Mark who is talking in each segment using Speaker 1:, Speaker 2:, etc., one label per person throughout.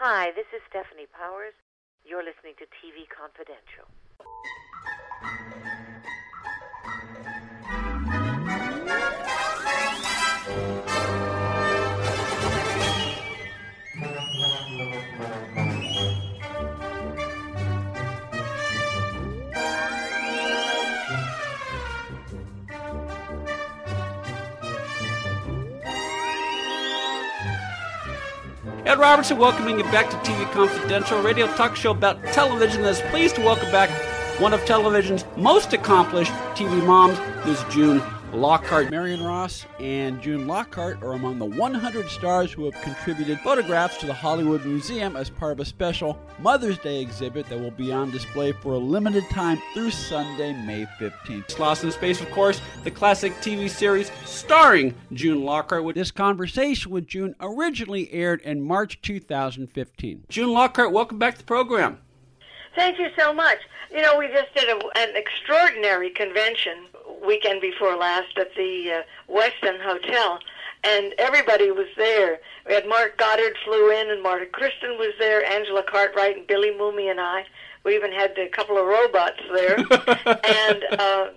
Speaker 1: Hi, this is Stefanie Powers. You're listening to TV Confidential.
Speaker 2: Ed Robertson welcoming you back to TV Confidential, radio talk show about television that's pleased to welcome back one of television's most accomplished TV moms, Ms. June Lockhart. Marion Ross and June Lockhart are among the 100 stars who have contributed photographs to the Hollywood Museum as part of a special Mother's Day exhibit that will be on display for a limited time through Sunday, May 15th. Lost in Space, of course, the classic TV series starring June Lockhart. This conversation with June originally aired in March 2015. June Lockhart, welcome back to the program.
Speaker 3: Thank you so much. You know, we just did a, an extraordinary convention weekend before last at the uh, Westin Hotel, and everybody was there. We had Mark Goddard flew in, and Marta Kristen was there, Angela Cartwright, and Billy Mumy and I. We even had a couple of robots there, and uh,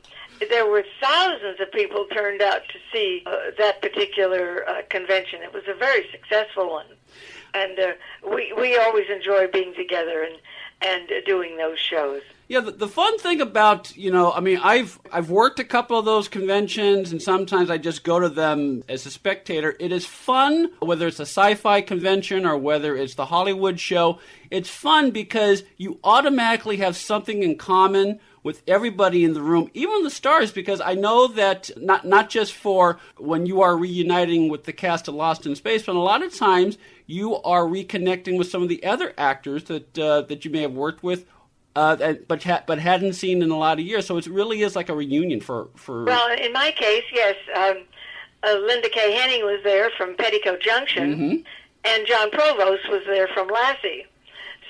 Speaker 3: there were thousands of people turned out to see uh, that particular uh, convention. It was a very successful one, and uh, we we always enjoy being together and and doing those shows.
Speaker 2: Yeah, the, the fun thing about you know, I mean, I've I've worked a couple of those conventions, and sometimes I just go to them as a spectator. It is fun, whether it's a sci-fi convention or whether it's the Hollywood show. It's fun because you automatically have something in common with everybody in the room, even the stars, because I know that not not just for when you are reuniting with the cast of Lost in Space, but a lot of times you are reconnecting with some of the other actors that uh, that you may have worked with uh, but ha- but hadn't seen in a lot of years. So it really is like a reunion for for.
Speaker 3: Well, in my case, yes. Um, uh, Linda Kaye Henning was there from Petticoat Junction,
Speaker 2: mm-hmm.
Speaker 3: and John Provost was there from Lassie.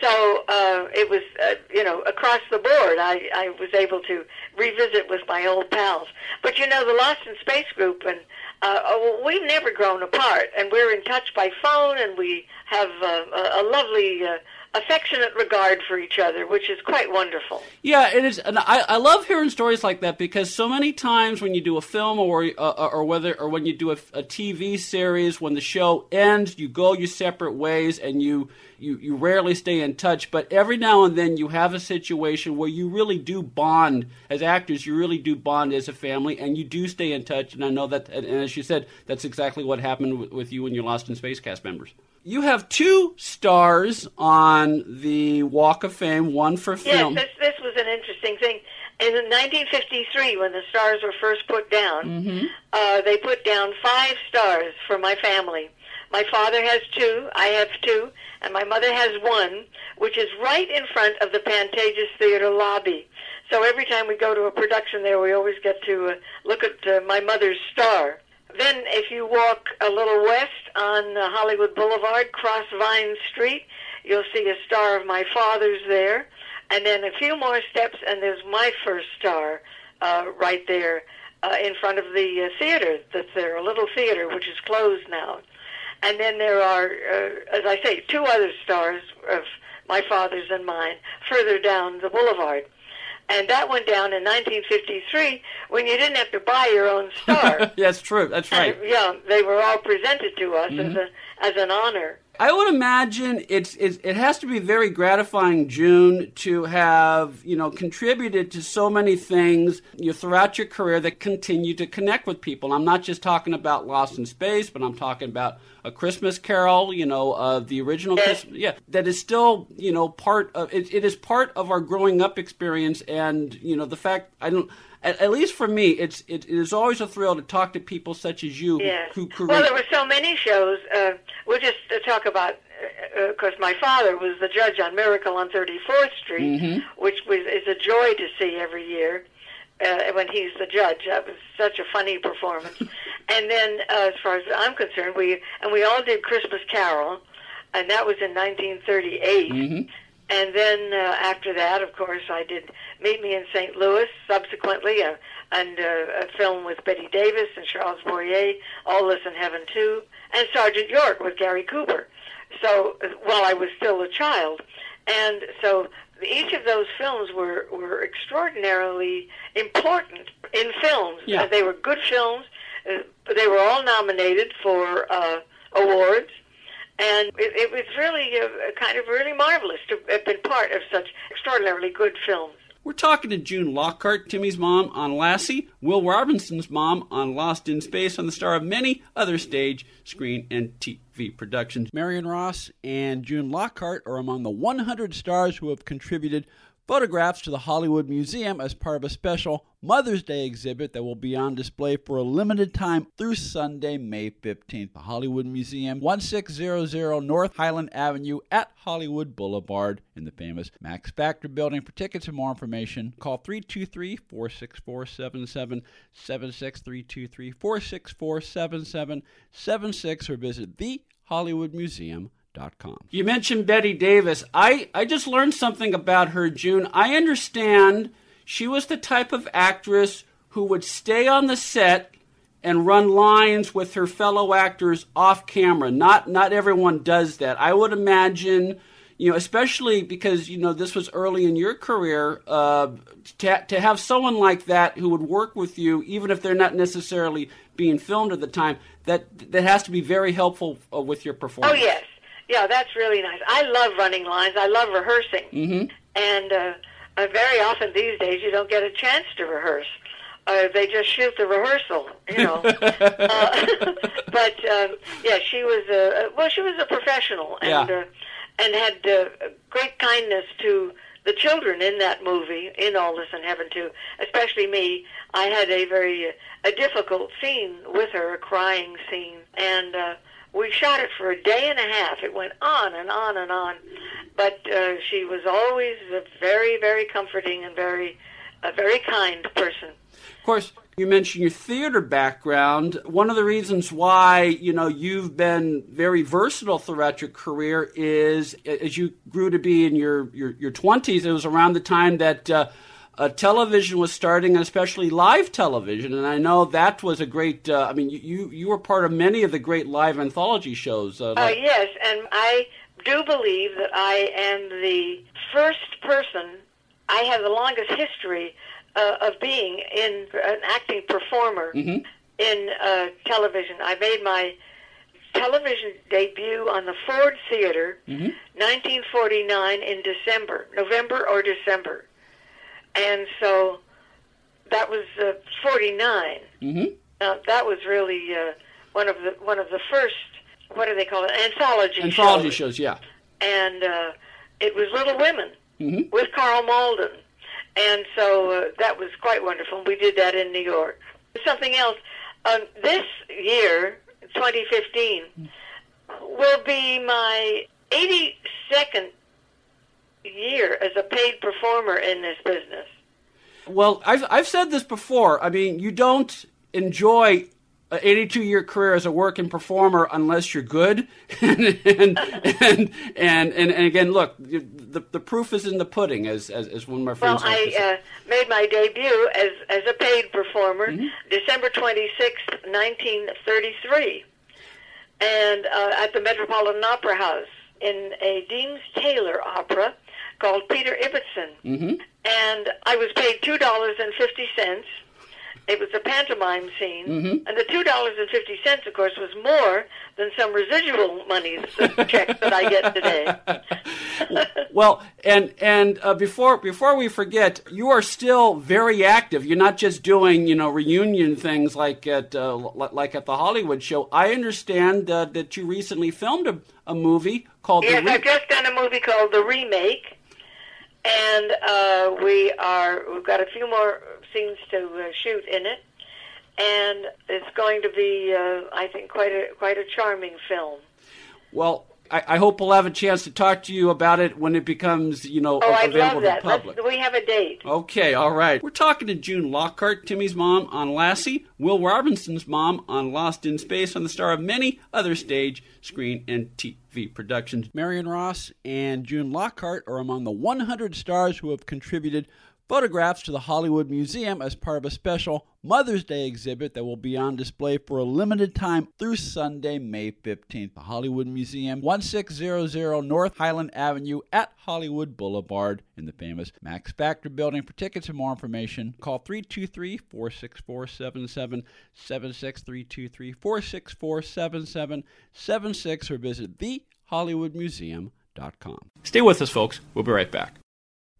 Speaker 3: So uh, it was, uh, you know, across the board. I, I was able to revisit with my old pals. But you know, the Lost in Space group, and uh, uh we've never grown apart, and we're in touch by phone, and we have uh, a, a lovely. Uh, affectionate regard for each other, which is quite wonderful.
Speaker 2: Yeah, it is, and I, I love hearing stories like that because so many times when you do a film or uh, or whether or when you do a, a, TV series, when the show ends, you go your separate ways and you, you you rarely stay in touch. But every now and then you have a situation where you really do bond as actors. You really do bond as a family, and you do stay in touch. And I know that, and as you said, that's exactly what happened with, with you and your Lost in Space cast members you have two stars on the Walk of Fame, one for film.
Speaker 3: Yes, this, this was an interesting thing. In 1953, when the stars were first put down,
Speaker 2: mm-hmm.
Speaker 3: uh, they put down five stars for my family. My father has two, I have two, and my mother has one, which is right in front of the Pantages Theater lobby. So every time we go to a production there, we always get to uh, look at uh, my mother's star. Then, if you walk a little west on uh, Hollywood Boulevard, cross Vine Street, you'll see a star of my father's there. And then a few more steps, and there's my first star uh, right there uh, in front of the uh, theater that's there, a little theater which is closed now. And then there are, uh, as I say, two other stars of my father's and mine further down the boulevard. And that went down in 1953 when you didn't have to buy your own star.
Speaker 2: That's true. That's right.
Speaker 3: And, yeah, they were all presented to us
Speaker 2: mm-hmm.
Speaker 3: as a as an honor.
Speaker 2: I would imagine it's, it's, it has to be very gratifying, June, to have you know contributed to so many things you throughout your career that continue to connect with people. I'm not just talking about Lost in Space, but I'm talking about a Christmas Carol. You know, uh, the original. Christmas, yeah, that is still you know part of it. It is part of our growing up experience, and you know the fact I don't at, at, least for me, it's it, it is always a thrill to talk to people such as you
Speaker 3: yes.
Speaker 2: who, who
Speaker 3: Well, there were so many shows. Uh, we'll just uh, talk about because my father was the judge on Miracle on 34th Street, which was is a joy to see every year uh, when he's the judge. That was such a funny performance. and then, uh, as far as I'm concerned, we and we all did Christmas Carol, and that was in 1938. And then uh, after that, of course, I did Meet Me in St. Louis. Subsequently, uh, and uh, a film with Bette Davis and Charles Boyer, All This in Heaven too, and Sergeant York with Gary Cooper. So uh, while I was still a child, and so each of those films were were extraordinarily important in films.
Speaker 2: Yeah.
Speaker 3: Uh, they were good films. Uh, they were all nominated for uh, awards, and it, it was really uh, kind of really marvelous to have been part of such extraordinarily good films.
Speaker 2: We're talking to June Lockhart, Timmy's mom on Lassie, Will Robinson's mom on Lost in Space, and the star of many other stage, screen, and TV productions. Marion Ross and June Lockhart are among the 100 stars who have contributed photographs to the Hollywood Museum as part of a special Mother's Day exhibit that will be on display for a limited time through Sunday, May 15th. The Hollywood Museum, 1600 North Highland Avenue at Hollywood Boulevard in the famous Max Factor building. For tickets and more information, call 323 464 7776, 323 464 7776, or visit the Hollywood thehollywoodmuseum.com. You mentioned Bette Davis. I, I just learned something about her, June. I understand she was the type of actress who would stay on the set and run lines with her fellow actors off camera. Not not everyone does that. I would imagine, you know, especially because you know this was early in your career, uh, to to have someone like that who would work with you, even if they're not necessarily being filmed at the time. That that has to be very helpful uh, with your performance.
Speaker 3: Oh yes, yeah, that's really nice. I love running lines. I love rehearsing, mm-hmm. and uh, uh, very often these days you don't get a chance to rehearse. Uh, they just shoot the rehearsal, you know. uh, but um, yeah, she was a well, she was a professional and
Speaker 2: Yeah.
Speaker 3: uh, and had uh, great kindness to the children in that movie, in All This in Heaven too. Especially me, I had a very uh, a difficult scene with her, a crying scene, and. uh we shot it for a day and a half. It went on and on and on, but uh, she was always a very, very comforting and very, a very kind person.
Speaker 2: Of course, you mentioned your theater background. One of the reasons why you know you've been very versatile throughout your career is as you grew to be in your your, 20s. It was around the time that. Uh, uh, television was starting, and especially live television, and I know that was a great. Uh, I mean, you you were part of many of the great live anthology shows. Uh,
Speaker 3: Uh,
Speaker 2: like-
Speaker 3: yes, and I do believe that I am the first person. I have the longest history uh, of being in an acting performer in uh, television. I made my television debut on the Ford Theater, 1949, in December, November or December, and so that was uh, 49.
Speaker 2: Mhm.
Speaker 3: Uh, that was really uh, one of the one of the first. What do they call it? Anthology.
Speaker 2: anthology
Speaker 3: shows.
Speaker 2: shows, yeah.
Speaker 3: And uh, it was Little Women
Speaker 2: Mhm.
Speaker 3: with Karl Malden, and so uh, that was quite wonderful. We did that in New York. Something else. Um, this year, 2015, will be my 82nd year as a paid performer in this business.
Speaker 2: Well, I've I've said this before. I mean, you don't enjoy an 82 year career as a working performer unless you're good. and, and, and and and again, look, the the proof is in the pudding, as as, as one of my friends. say.
Speaker 3: I uh, made my debut as as a paid performer
Speaker 2: Mm-hmm.
Speaker 3: December twenty sixth, 1933, and uh, at the Metropolitan Opera House in a Deems Taylor opera called Peter Ibbetson.
Speaker 2: Mm-hmm.
Speaker 3: And I was paid two dollars and fifty cents. It was a pantomime scene,
Speaker 2: Mm-hmm.
Speaker 3: and the two dollars and fifty cents, of course, was more than some residual monies checks that I get today.
Speaker 2: Well, and and uh, before before we forget, you are still very active. You're not just doing you know reunion things like at uh, like at the Hollywood show. I understand uh, that you recently filmed a, a movie called
Speaker 3: Yes,
Speaker 2: The Re-
Speaker 3: I've just done a movie called The Remake, and uh, we are we've got a few more scenes to uh, shoot in it, and it's going to be, uh, I think, quite a quite a charming film.
Speaker 2: Well, I, I hope we'll have a chance to talk to you about it when it becomes, you know,
Speaker 3: Oh,
Speaker 2: available to the public.
Speaker 3: Let's, we have a date.
Speaker 2: Okay, all right. We're talking to June Lockhart, Timmy's mom on Lassie, Will Robinson's mom on Lost in Space, and the star of many other stage, screen, and TV productions. Marion Ross and June Lockhart are among the 100 stars who have contributed photographs to the Hollywood Museum as part of a special Mother's Day exhibit that will be on display for a limited time through Sunday, May 15th. The Hollywood Museum, 1600 North Highland Avenue at Hollywood Boulevard in the famous Max Factor building. For tickets and more information, call 323 464 7776, 323 464 7776, or visit thehollywoodmuseum.com. Stay with us, folks. We'll be right back.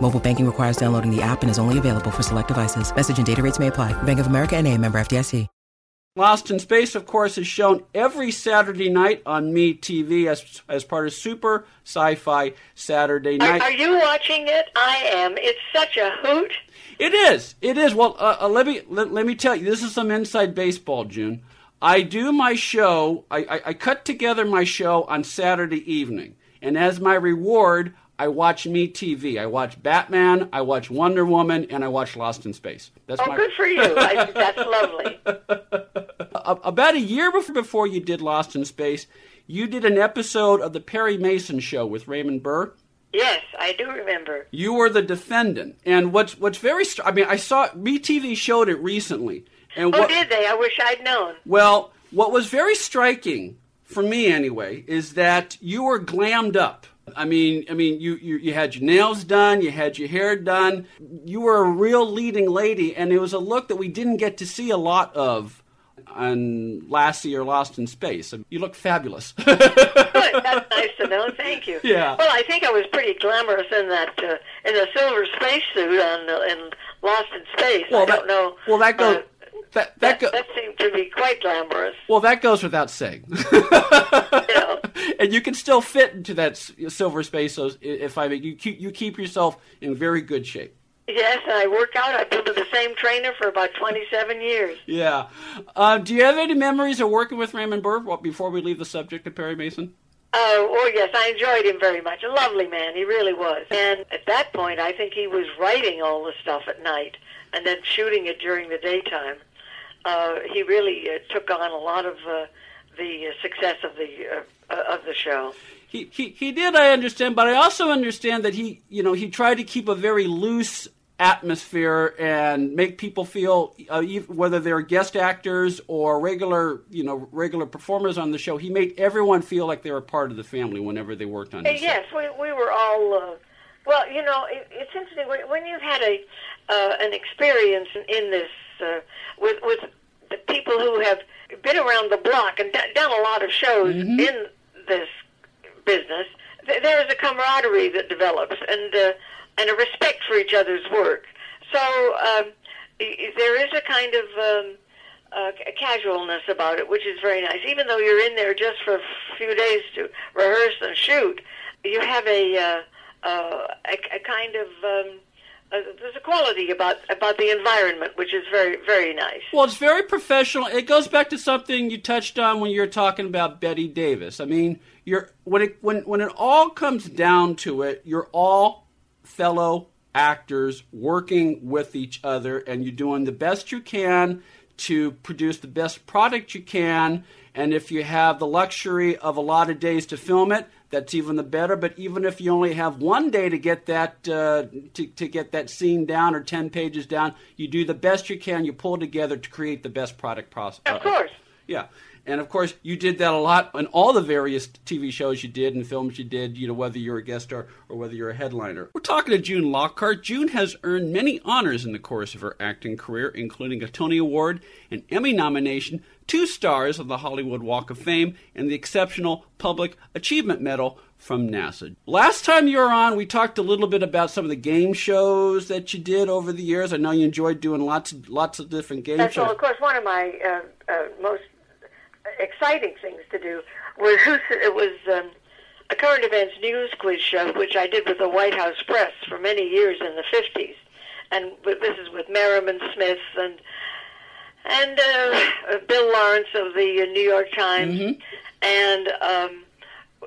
Speaker 4: Mobile banking requires downloading the app and is only available for select devices. Message and data rates may apply. Bank of America and a member FDIC.
Speaker 2: Lost in Space, of course, is shown every Saturday night on Me TV as, as part of Super Sci Fi Saturday
Speaker 3: Are,
Speaker 2: Night.
Speaker 3: are you watching it? I am. It's such a hoot.
Speaker 2: It is. It is. Well, uh, uh, let me let, let me tell you. This is some inside baseball, June. I do my show. I, I, I cut together my show on Saturday evening, and as my reward, I watch Me TV. I watch Batman. I watch Wonder Woman, and I watch Lost in Space. That's
Speaker 3: Oh,
Speaker 2: my.
Speaker 3: good for you. I that's lovely.
Speaker 2: About a year before before you did Lost in Space, you did an episode of the Perry Mason Show with Raymond Burr.
Speaker 3: Yes, I do remember.
Speaker 2: You were the defendant, and what's what's very. Str- I mean, I saw MeTV showed it recently, and
Speaker 3: Oh,
Speaker 2: what?
Speaker 3: did they? I wish I'd known.
Speaker 2: Well, what was very striking for me anyway is that you were glammed up. I mean, I mean, you, you you had your nails done, you had your hair done. You were a real leading lady, and it was a look that we didn't get to see a lot of on Lassie or Lost in Space. You look fabulous.
Speaker 3: Good. That's nice to know. Thank you.
Speaker 2: Yeah.
Speaker 3: Well, I think I was pretty glamorous in that uh, in a silver spacesuit on uh, in Lost in Space. I
Speaker 2: that,
Speaker 3: don't know.
Speaker 2: Well, that goes.
Speaker 3: uh,
Speaker 2: that that,
Speaker 3: that,
Speaker 2: go,
Speaker 3: that seemed to be quite glamorous.
Speaker 2: well, that goes without saying.
Speaker 3: Know.
Speaker 2: and you can still fit into that silver space. So if I you keep you keep yourself in very good shape.
Speaker 3: Yes, I work out. I've been with the same trainer for about 27 years.
Speaker 2: Yeah. Uh, do you have any memories of working with Raymond Burr? Before we leave the subject of Perry Mason.
Speaker 3: Oh, oh yes, I enjoyed him very much. A lovely man, he really was. And at that point, I think he was writing all the stuff at night and then shooting it during the daytime. Uh, he really uh, took on a lot of uh, the uh, success of the uh, uh, of the show.
Speaker 2: He, he he did, I understand, but I also understand that he you know he tried to keep a very loose atmosphere and make people feel uh, whether they're guest actors or regular you know regular performers on the show. He made everyone feel like they were part of the family whenever they worked on his
Speaker 3: yes, we we were all. Uh, well, you know, it, it's interesting when, when you've had a uh, an experience in, in this uh, with with the people who have been around the block and d- done a lot of shows
Speaker 2: Mm-hmm.
Speaker 3: in this business. Th- there is a camaraderie that develops and uh, and a respect for each other's work. So um, there is a kind of um, uh, ca- casualness about it, which is very nice. Even though you're in there just for a few days to rehearse and shoot, you have a uh, uh, a, a kind of um, uh, there's a quality about about the environment which is very very nice.
Speaker 2: Well, it's very professional. It goes back to something you touched on when you were talking about Bette Davis. I mean, you're when it when when it all comes down to it, you're all fellow actors working with each other, and you're doing the best you can to produce the best product you can. And if you have the luxury of a lot of days to film it, that's even the better. But even if you only have one day to get that uh, to, to get that scene down or ten pages down, you do the best you can. You pull together to create the best product process.
Speaker 3: Of course.
Speaker 2: Yeah. And of course, you did that a lot on all the various TV shows you did and films you did, you know, whether you're a guest star or whether you're a headliner. We're talking to June Lockhart. June has earned many honors in the course of her acting career, including a Tony Award, an Emmy nomination, two stars of the Hollywood Walk of Fame, and the Exceptional Public Achievement Medal from NASA. Last time you were on, we talked a little bit about some of the game shows that you did over the years. I know you enjoyed doing lots of lots of different game
Speaker 3: That's
Speaker 2: shows.
Speaker 3: well, of course, one of my uh, uh, most exciting things to do was it was um, a current events news quiz show, which I did with the White House Press for many years in the fifties, and this is with Merriman Smith and and uh, Bill Lawrence of the uh, New York Times, and um,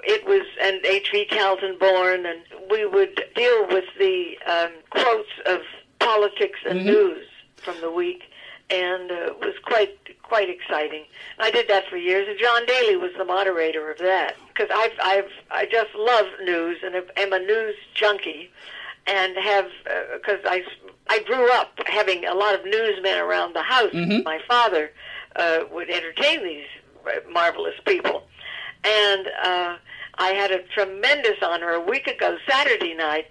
Speaker 3: it was and H.V. Kaltenborn, and we would deal with the um, quotes of politics and news from the week, and uh, it was quite quite exciting. I did that for years, and John Daly was the moderator of that. Because I've I've I just love news and am a news junkie, and have because I I grew up having a lot of newsmen around the house. My father uh, would entertain these uh, marvelous people, and uh, I had a tremendous honor a week ago Saturday night.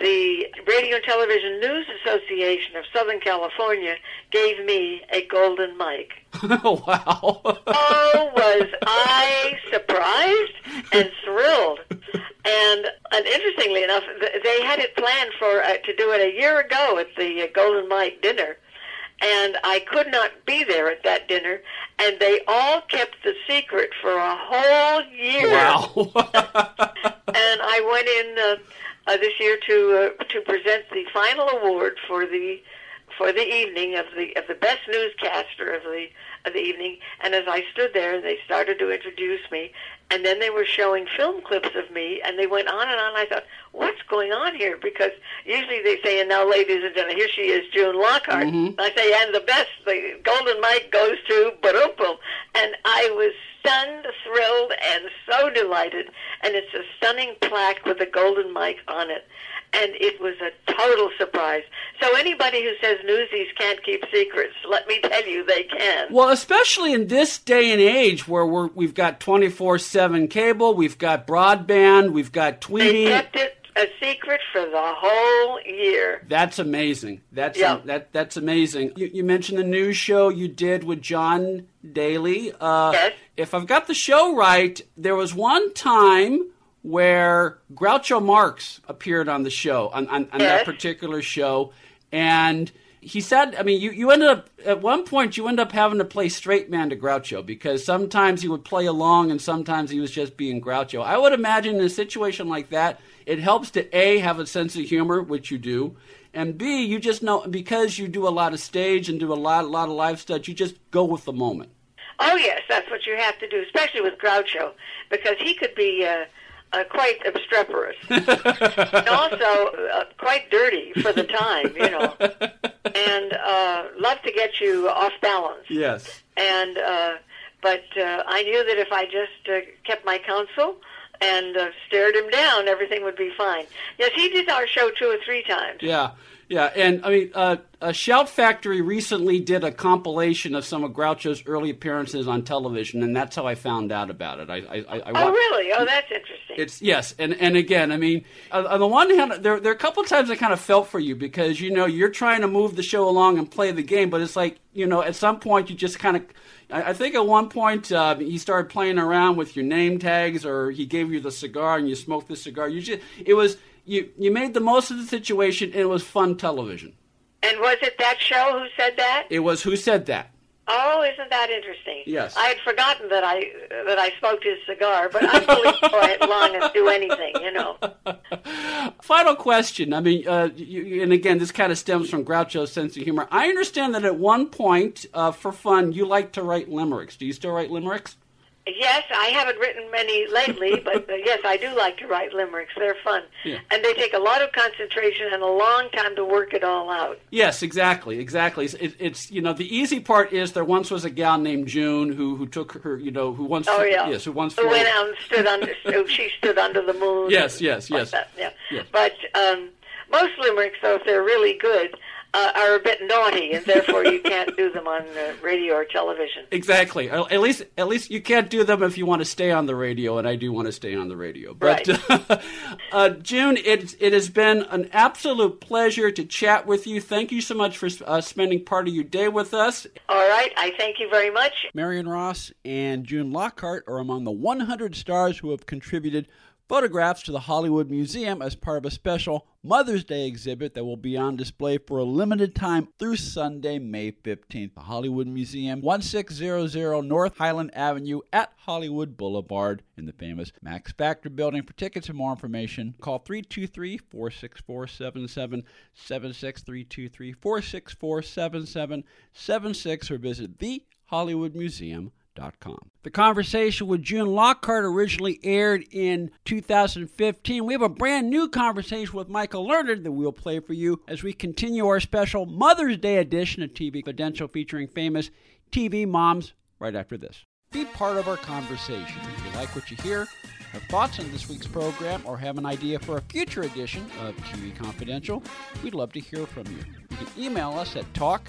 Speaker 3: The Radio and Television News Association of Southern California gave me a golden mic.
Speaker 2: wow.
Speaker 3: Oh, was I surprised and thrilled. And, and interestingly enough, they had it planned for uh, to do it a year ago at the uh, Golden Mike dinner, and I could not be there at that dinner. And they all kept the secret for a whole year
Speaker 2: wow.
Speaker 3: and I went in uh, uh, this year to uh, to present the final award for the for the evening of the of the best newscaster of the of the evening. And as I stood there, they started to introduce me, and then they were showing film clips of me, and they went on and on. I thought, what's going on here? Because usually they say, and now, ladies and gentlemen, here she is, June Lockhart. And I say, and the best, the golden mic goes to Barumpel. And I was stunned, thrilled, and so delighted. And it's a stunning plaque with a golden mic on it. And it was a total surprise. So anybody who says newsies can't keep secrets, let me tell you, they can.
Speaker 2: Well, especially in this day and age where we're, we've got 24 7 cable, we've got broadband, we've got tweeting.
Speaker 3: They kept it a secret for the whole year.
Speaker 2: That's amazing. That's
Speaker 3: Yeah.
Speaker 2: that that's amazing. You, you mentioned the news show you did with John Daly. Uh,
Speaker 3: Yes.
Speaker 2: If I've got the show right, there was one time where Groucho Marx appeared on the show on, on, on that particular show, and he said, I mean, you, you ended up at one point you end up having to play straight man to Groucho because sometimes he would play along and sometimes he was just being Groucho. I would imagine in a situation like that, it helps to a have a sense of humor, which you do, and b you just know because you do a lot of stage and do a lot a lot of live stuff, you just go with the moment.
Speaker 3: Oh yes, that's what you have to do, especially with Groucho, because he could be uh, uh, quite obstreperous and also uh, quite dirty for the time, you know, and uh, love to get you off balance.
Speaker 2: Yes.
Speaker 3: And uh, but uh, I knew that if I just uh, kept my counsel and uh, stared him down, everything would be fine. Yes, he did our show two or three times.
Speaker 2: Yeah, yeah, and I mean, uh, uh, Shout Factory recently did a compilation of some of Groucho's early appearances on television, and that's how I found out about it. I, I, I, I
Speaker 3: Oh, really? Oh, that's interesting.
Speaker 2: It's yes, and and again, I mean, on on the one hand, there there are a couple of times I kind of felt for you because you know you're trying to move the show along and play the game, but it's like you know at some point you just kind of. I I think at one point uh, he started playing around with your name tags, or he gave you the cigar and you smoked the cigar. You just it was you you made the most of the situation, and it was fun television.
Speaker 3: and was it that show who said that?
Speaker 2: It was who said that.
Speaker 3: Oh, isn't that interesting?
Speaker 2: Yes.
Speaker 3: I had forgotten that I that I smoked his cigar, but I'm willing to go along and do anything, you know.
Speaker 2: Final question. I mean, uh, you, and again, this kind of stems from Groucho's sense of humor. I understand that at one point, uh, for fun, you like to write limericks. Do you still write limericks?
Speaker 3: Yes, I haven't written many lately, but uh, yes, I do like to write limericks. They're fun,
Speaker 2: Yeah.
Speaker 3: and they take a lot of concentration and a long time to work it all out.
Speaker 2: Yes, exactly, exactly. It's, it, it's you know the easy part is there once was a gal named June who who took her you know who once
Speaker 3: Oh yeah.
Speaker 2: yes who once
Speaker 3: Who went out and stood under. so she stood under the moon.
Speaker 2: Yes, yes,
Speaker 3: like
Speaker 2: yes.
Speaker 3: that, yeah.
Speaker 2: Yes.
Speaker 3: But um, most limericks, though, if they're really good, uh, are a bit naughty, and therefore you can't do them on uh, radio or television.
Speaker 2: Exactly. At at least, at least you can't do them if you want to stay on the radio, and I do want to stay on the radio. But, uh, June, it it has been an absolute pleasure to chat with you. Thank you so much for uh, spending part of your day with us.
Speaker 3: All right, I thank you very much.
Speaker 2: Marion Ross and June Lockhart are among the 100 stars who have contributed photographs to the Hollywood Museum as part of a special Mother's Day exhibit that will be on display for a limited time through Sunday, May 15th. The Hollywood Museum, 1600 North Highland Avenue at Hollywood Boulevard in the famous Max Factor building. For tickets and more information, call 323 464 7776, 323 464 7776, or visit thehollywoodmuseum.com. The conversation with June Lockhart originally aired in 2015. We have a brand new conversation with Michael Lerner that we'll play for you as we continue our special Mother's Day edition of TV Confidential featuring famous TV moms right after this. Be part of our conversation. If you like what you hear, have thoughts on this week's program, or have an idea for a future edition of TV Confidential, we'd love to hear from you. You can email us at talk